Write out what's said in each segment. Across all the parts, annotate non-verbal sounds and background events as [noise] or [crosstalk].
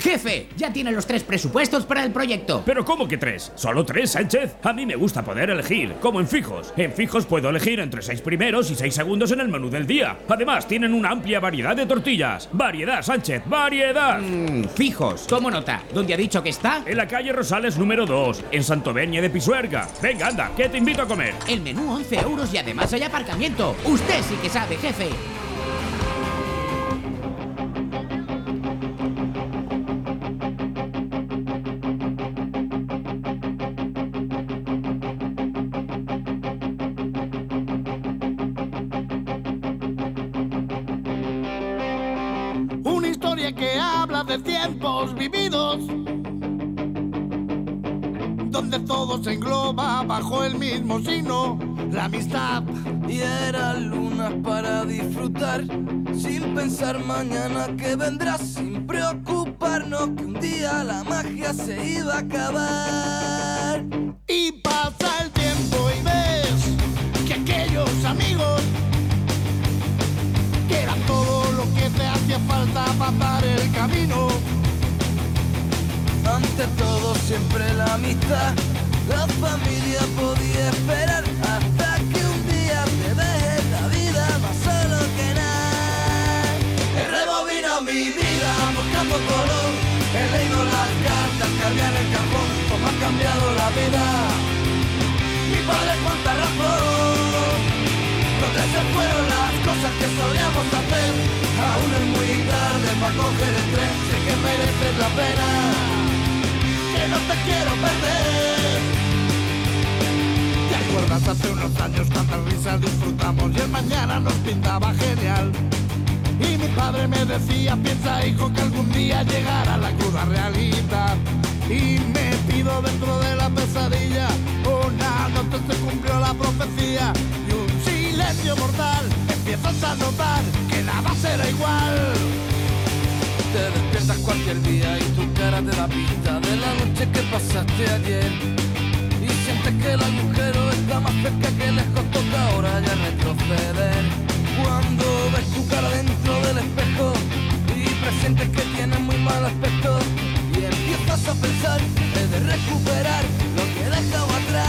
Jefe, ya tiene los tres presupuestos para el proyecto. ¿Pero cómo que tres? ¿Solo tres, Sánchez? A mí me gusta poder elegir, como en fijos. En fijos puedo elegir entre seis primeros y seis segundos en el menú del día. Además, tienen una amplia variedad de tortillas. Variedad, Sánchez, variedad. Mm, fijos. ¿Cómo nota? ¿Dónde ha dicho que está? En la calle Rosales número 2, en Santovenia de Pisuerga. Venga, anda, que te invito a comer. El menú 11 euros y además hay aparcamiento. Usted sí que sabe, jefe. Vividos, donde todo se engloba bajo el mismo signo, la amistad. Y era lunas para disfrutar, sin pensar mañana que vendrá, sin preocuparnos que un día la magia se iba a acabar. Y pasa el tiempo y ves que aquellos amigos, que eran todo lo que te hacía falta para dar el camino. Ante todo siempre la amistad, la familia podía esperar hasta que un día te deje. La vida más solo que nada. He rebobinado mi vida buscando color, he leído las cartas que había en el cajón, como ha cambiado la vida. Mi padre cuánta razón, donde se fueron las cosas que solíamos hacer, aún es muy tarde para coger el tren, sé que mereces la pena que no te quiero perder. ¿Te acuerdas hace unos años cuántas risas disfrutamos y el mañana nos pintaba genial? Y mi padre me decía, piensa hijo que algún día llegará la cruda realidad. Y me pido dentro de la pesadilla, una noche se cumplió la profecía y un silencio mortal. Empiezas a notar que nada será igual. Te despiertas cualquier día y tu cara te da pista de la noche que pasaste ayer. Y sientes que el agujero está más cerca que lejos, toca ahora ya retroceder. Cuando ves tu cara dentro del espejo y presientes que tienes muy mal aspecto. Y empiezas a pensar, he de recuperar lo que he atrás.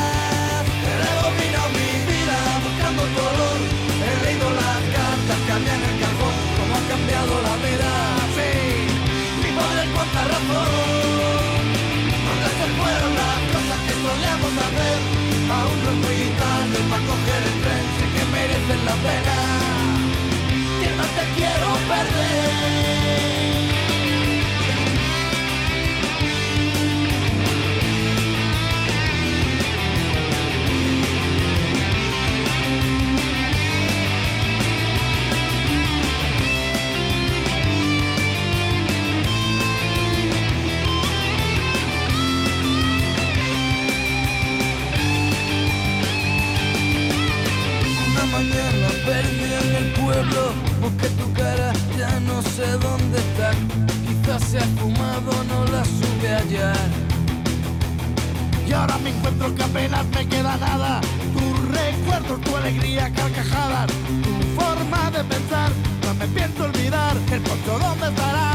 Sé dónde está. Quizás se ha fumado, no la sube allá. Y ahora me encuentro que apenas me queda nada. Tus recuerdos, tu alegría, carcajadas, tu forma de pensar. No me pienso olvidar el poncho dónde estará.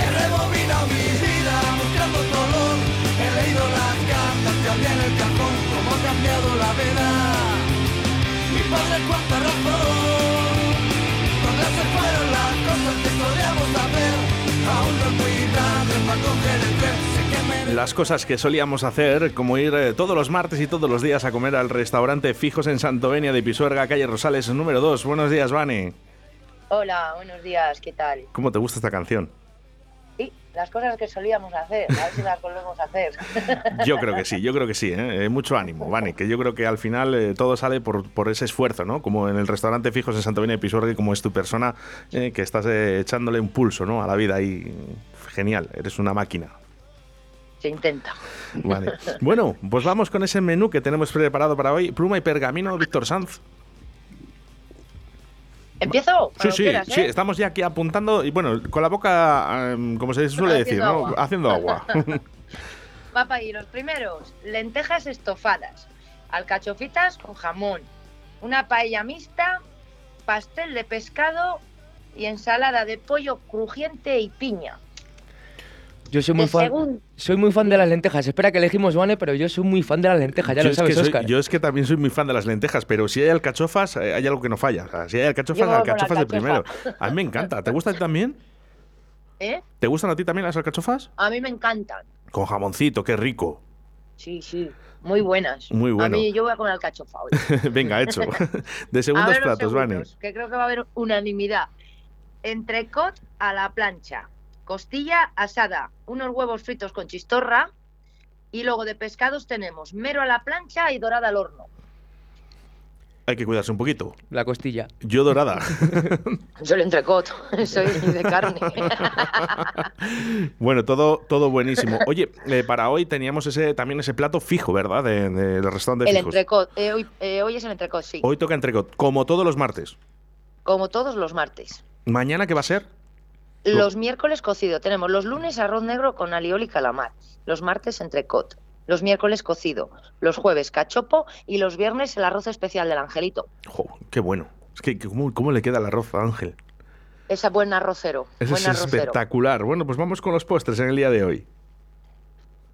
He rebobinado mi vida buscando color. He leído las cartas había en el cajón, cómo ha cambiado la vida. Mi padre cuánta Las cosas que solíamos hacer, como ir eh, todos los martes y todos los días a comer al restaurante Fijos en Santovenia de Pisuerga, calle Rosales, número 2. Buenos días, Vani. Hola, buenos días, ¿qué tal? ¿Cómo te gusta esta canción? Sí, las cosas que solíamos hacer, a ver si las volvemos a hacer. [laughs] Yo creo que sí, yo creo que sí. ¿eh? Eh, Mucho ánimo, Vani, que yo creo que al final eh, todo sale por, por ese esfuerzo, ¿no? Como en el restaurante Fijos en Santovenia de Pisuerga, como es tu persona, eh, que estás echándole un pulso, ¿no? A la vida y genial, eres una máquina. Se intenta. Vale. Bueno, pues vamos con ese menú que tenemos preparado para hoy. Pluma y pergamino, Víctor Sanz. ¿Empiezo? Sí, sí, quieras, sí, ¿eh? estamos ya aquí apuntando y bueno, con la boca, em, como se suele decir, Haciendo ¿no? agua. Haciendo agua. [laughs] Va para ahí los primeros. Lentejas estofadas, alcachofitas con jamón, una paella mixta, pastel de pescado y ensalada de pollo crujiente y piña. Yo soy muy fan. Soy muy fan de las lentejas. Espera que elegimos, Vane, pero yo soy muy fan de las lentejas, ya yo, lo es sabes, soy- Oscar. yo es que también soy muy fan de las lentejas, pero si hay alcachofas, eh, hay algo que no falla. O sea, si hay alcachofas, Yo alcachofas de primero. A mí me encanta. ¿Te gusta a ti también? [laughs] ¿Eh? ¿Te gustan a ti también las alcachofas? A mí me encantan. Con jamoncito, qué rico. Sí, sí. Muy buenas. Muy bueno. A mí yo voy a comer alcachofa hoy. [laughs] Venga, hecho. [laughs] De a segundos ver platos, Vane. que creo que va a haber unanimidad. Entrecot a la plancha, costilla asada, unos huevos fritos con chistorra y luego de pescados tenemos mero a la plancha y dorada al horno. Hay que cuidarse un poquito. La costilla. Yo dorada. [laughs] Yo el entrecot, [laughs] soy de carne. [laughs] bueno, todo, todo buenísimo. Oye, eh, para hoy teníamos ese también ese plato fijo, ¿verdad? De, de- del restaurante el fijos. entrecot, eh, hoy, eh, hoy es el entrecot, sí. Hoy toca entrecot, como todos los martes. Como todos los martes. ¿Mañana qué va a ser? Lo- Los miércoles cocido. Tenemos los lunes arroz negro con alioli y calamar. Los martes entrecot. Los miércoles cocido. Los jueves cachopo y los viernes el arroz especial del angelito. Jo, qué bueno. Es que, ¿cómo, cómo le queda el arroz a Ángel? Esa buen arrocero. Eso buen es arrocero. espectacular. Bueno, pues vamos con los postres en el día de hoy.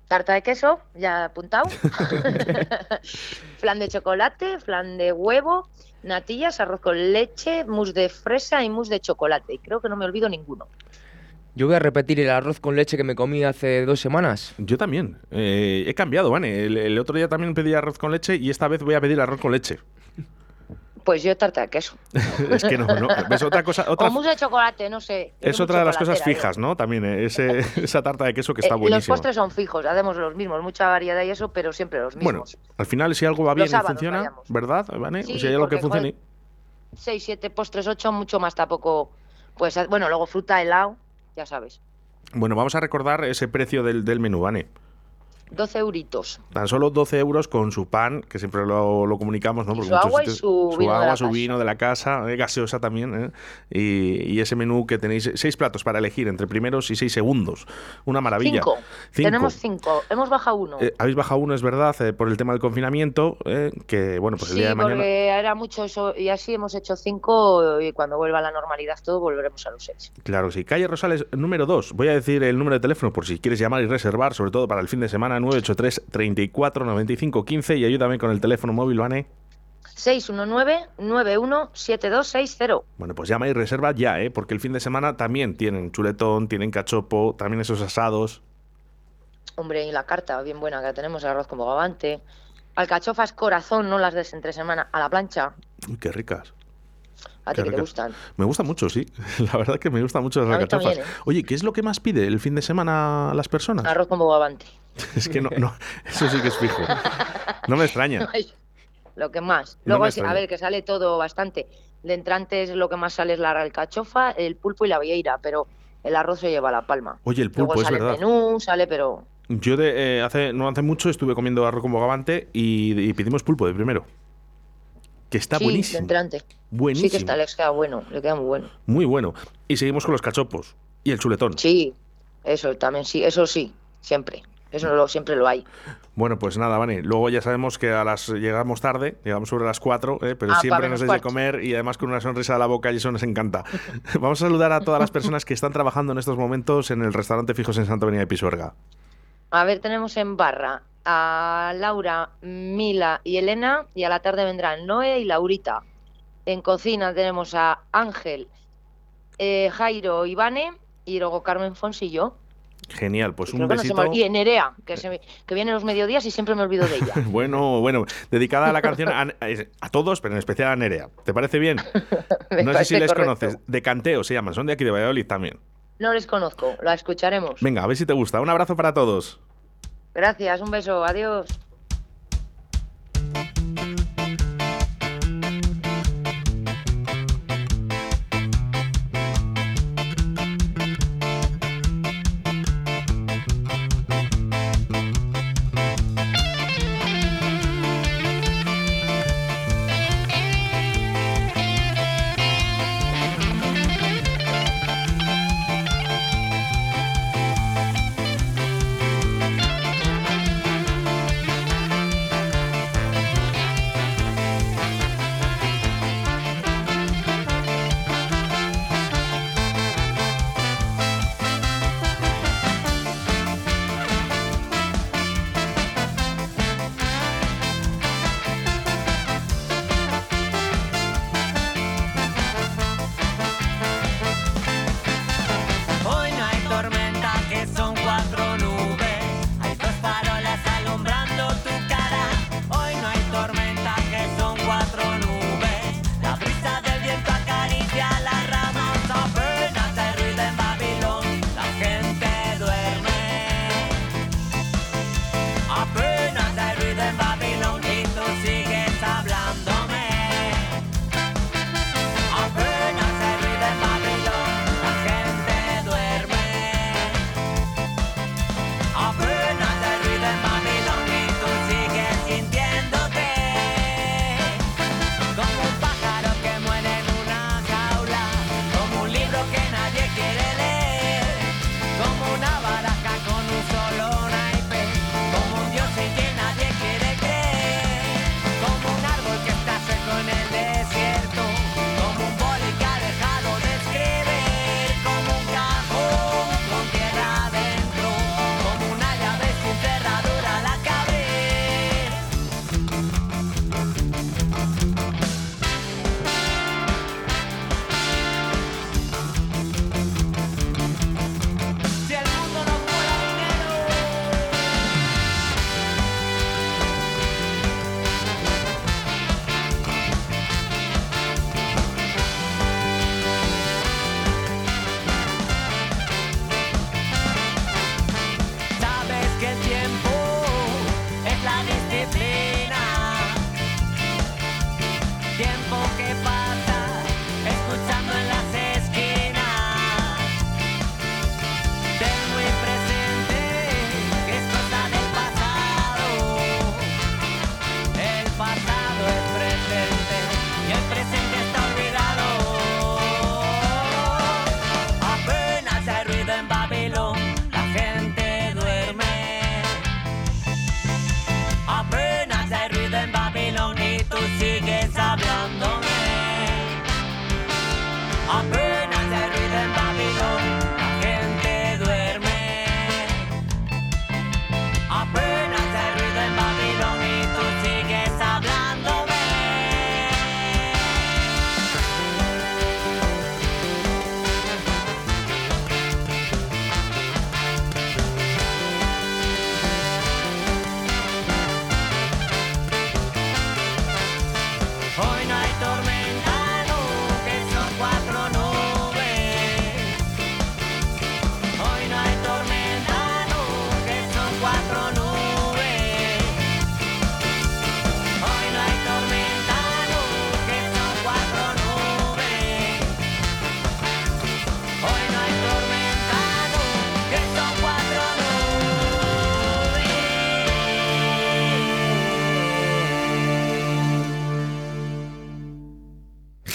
Tarta de queso, ya apuntado. [laughs] flan de chocolate, flan de huevo, natillas, arroz con leche, mousse de fresa y mousse de chocolate. Y creo que no me olvido ninguno. Yo voy a repetir el arroz con leche que me comí hace dos semanas. Yo también. Eh, he cambiado, Vane. El, el otro día también pedí arroz con leche y esta vez voy a pedir arroz con leche. Pues yo tarta de queso. [laughs] es que no, no. ¿Ves otra cosa? Otra, O mousse de chocolate, no sé. Es otra de las cosas fijas, ¿no? También eh, ese- [laughs] esa tarta de queso que está Eh, los postres son fijos, hacemos los mismos, mucha variedad y eso, pero siempre los Bueno, mismos. al final si algo va bien y funciona, vayamos. ¿verdad, Vane? Sí, si hay algo que funcione. Seis, siete postres, ocho, mucho más tampoco. Pues bueno, luego fruta, helado, ya sabes. Bueno, vamos a recordar ese precio del, del menú, Vane. 12 euritos. Tan solo 12 euros con su pan, que siempre lo, lo comunicamos, ¿no? Porque su agua y sitios- su vino de agua, la su casa. vino de la casa, eh, gaseosa también, ¿eh? y, y ese menú que tenéis, seis platos para elegir entre primeros y seis segundos. Una maravilla. Cinco. Cinco. Tenemos cinco. Hemos bajado uno. Eh, habéis bajado uno, es verdad, eh, por el tema del confinamiento, eh, que bueno, pues el sí, día de mañana... porque era mucho eso. Y así hemos hecho cinco. Y cuando vuelva a la normalidad todo, volveremos a los seis. Claro, sí. Calle Rosales, número 2. Voy a decir el número de teléfono por si quieres llamar y reservar, sobre todo para el fin de semana, 983 34 95 15 y ayúdame con el teléfono móvil, Vane. 619-917260. Bueno, pues llama y reserva ya, ¿eh? Porque el fin de semana también tienen chuletón, tienen cachopo, también esos asados. Hombre, y la carta, bien buena, que tenemos arroz con bogavante. Alcachofas corazón, no las des entre semana, a la plancha. Uy, qué ricas. A ti que te gustan. Me gusta mucho, sí. [laughs] La verdad que me gustan mucho las alcachofas. también, ¿eh? Oye, ¿qué es lo que más pide el fin de semana a las personas? Arroz con bogavante. [laughs] Es que no, no, eso sí que es fijo. No me extraña. [laughs] Lo que más. Luego, a ver, que sale todo bastante. De entrantes lo que más sale es la alcachofa, el pulpo y la vieira, pero el arroz se lleva la palma. Oye, el Luego pulpo, es sale verdad. menú, sale, pero Yo de, eh, hace, no hace mucho estuve comiendo arroz con bogavante y, y pedimos pulpo de primero. Que está sí, de buenísimo. entrante. Buenísimo. Sí que está, les queda bueno, le queda muy bueno. Muy bueno. Y seguimos con los cachopos. Y el chuletón. Sí, eso también sí, eso sí, siempre. Eso lo, siempre lo hay. Bueno, pues nada, Vane. Luego ya sabemos que a las llegamos tarde, llegamos sobre las 4, ¿eh? pero Ah, siempre nos deis de comer y además con una sonrisa a la boca y eso nos encanta. [laughs] Vamos a saludar a todas las personas que están trabajando en estos momentos en el restaurante Fijos en Santa Avenida de Pisuerga. A ver, tenemos en barra a Laura, Mila y Elena, y a la tarde vendrán Noé y Laurita. En cocina tenemos a Ángel, eh, Jairo, Ivane y luego Carmen Fons y yo. Genial, pues un no besito. me ol- Y Nerea, que, se me- que viene los mediodías y siempre me olvido de ella. [laughs] Bueno, bueno, dedicada a la canción a, [laughs] a todos, pero en especial a Nerea. ¿Te parece bien? [laughs] No sé si les correcto. conoces. De Canteo se llaman, son de aquí de Valladolid también. No les conozco, la escucharemos. Venga, a ver si te gusta. Un abrazo para todos. Gracias, un beso, adiós.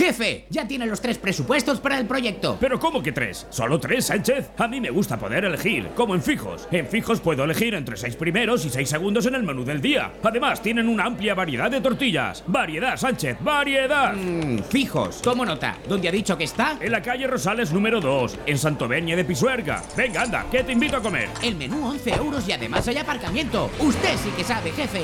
Jefe, ya tiene los tres presupuestos para el proyecto. ¿Pero cómo que tres? ¿Solo tres, Sánchez? A mí me gusta poder elegir, como en fijos. En fijos puedo elegir entre seis primeros y seis segundos en el menú del día. Además, tienen una amplia variedad de tortillas. Variedad, Sánchez, variedad. Mm, fijos, tomo nota. ¿Dónde ha dicho que está? En la calle Rosales número 2, en Santovenia de Pisuerga. Venga, anda, que te invito a comer. El menú 11 euros y además hay aparcamiento. Usted sí que sabe, jefe.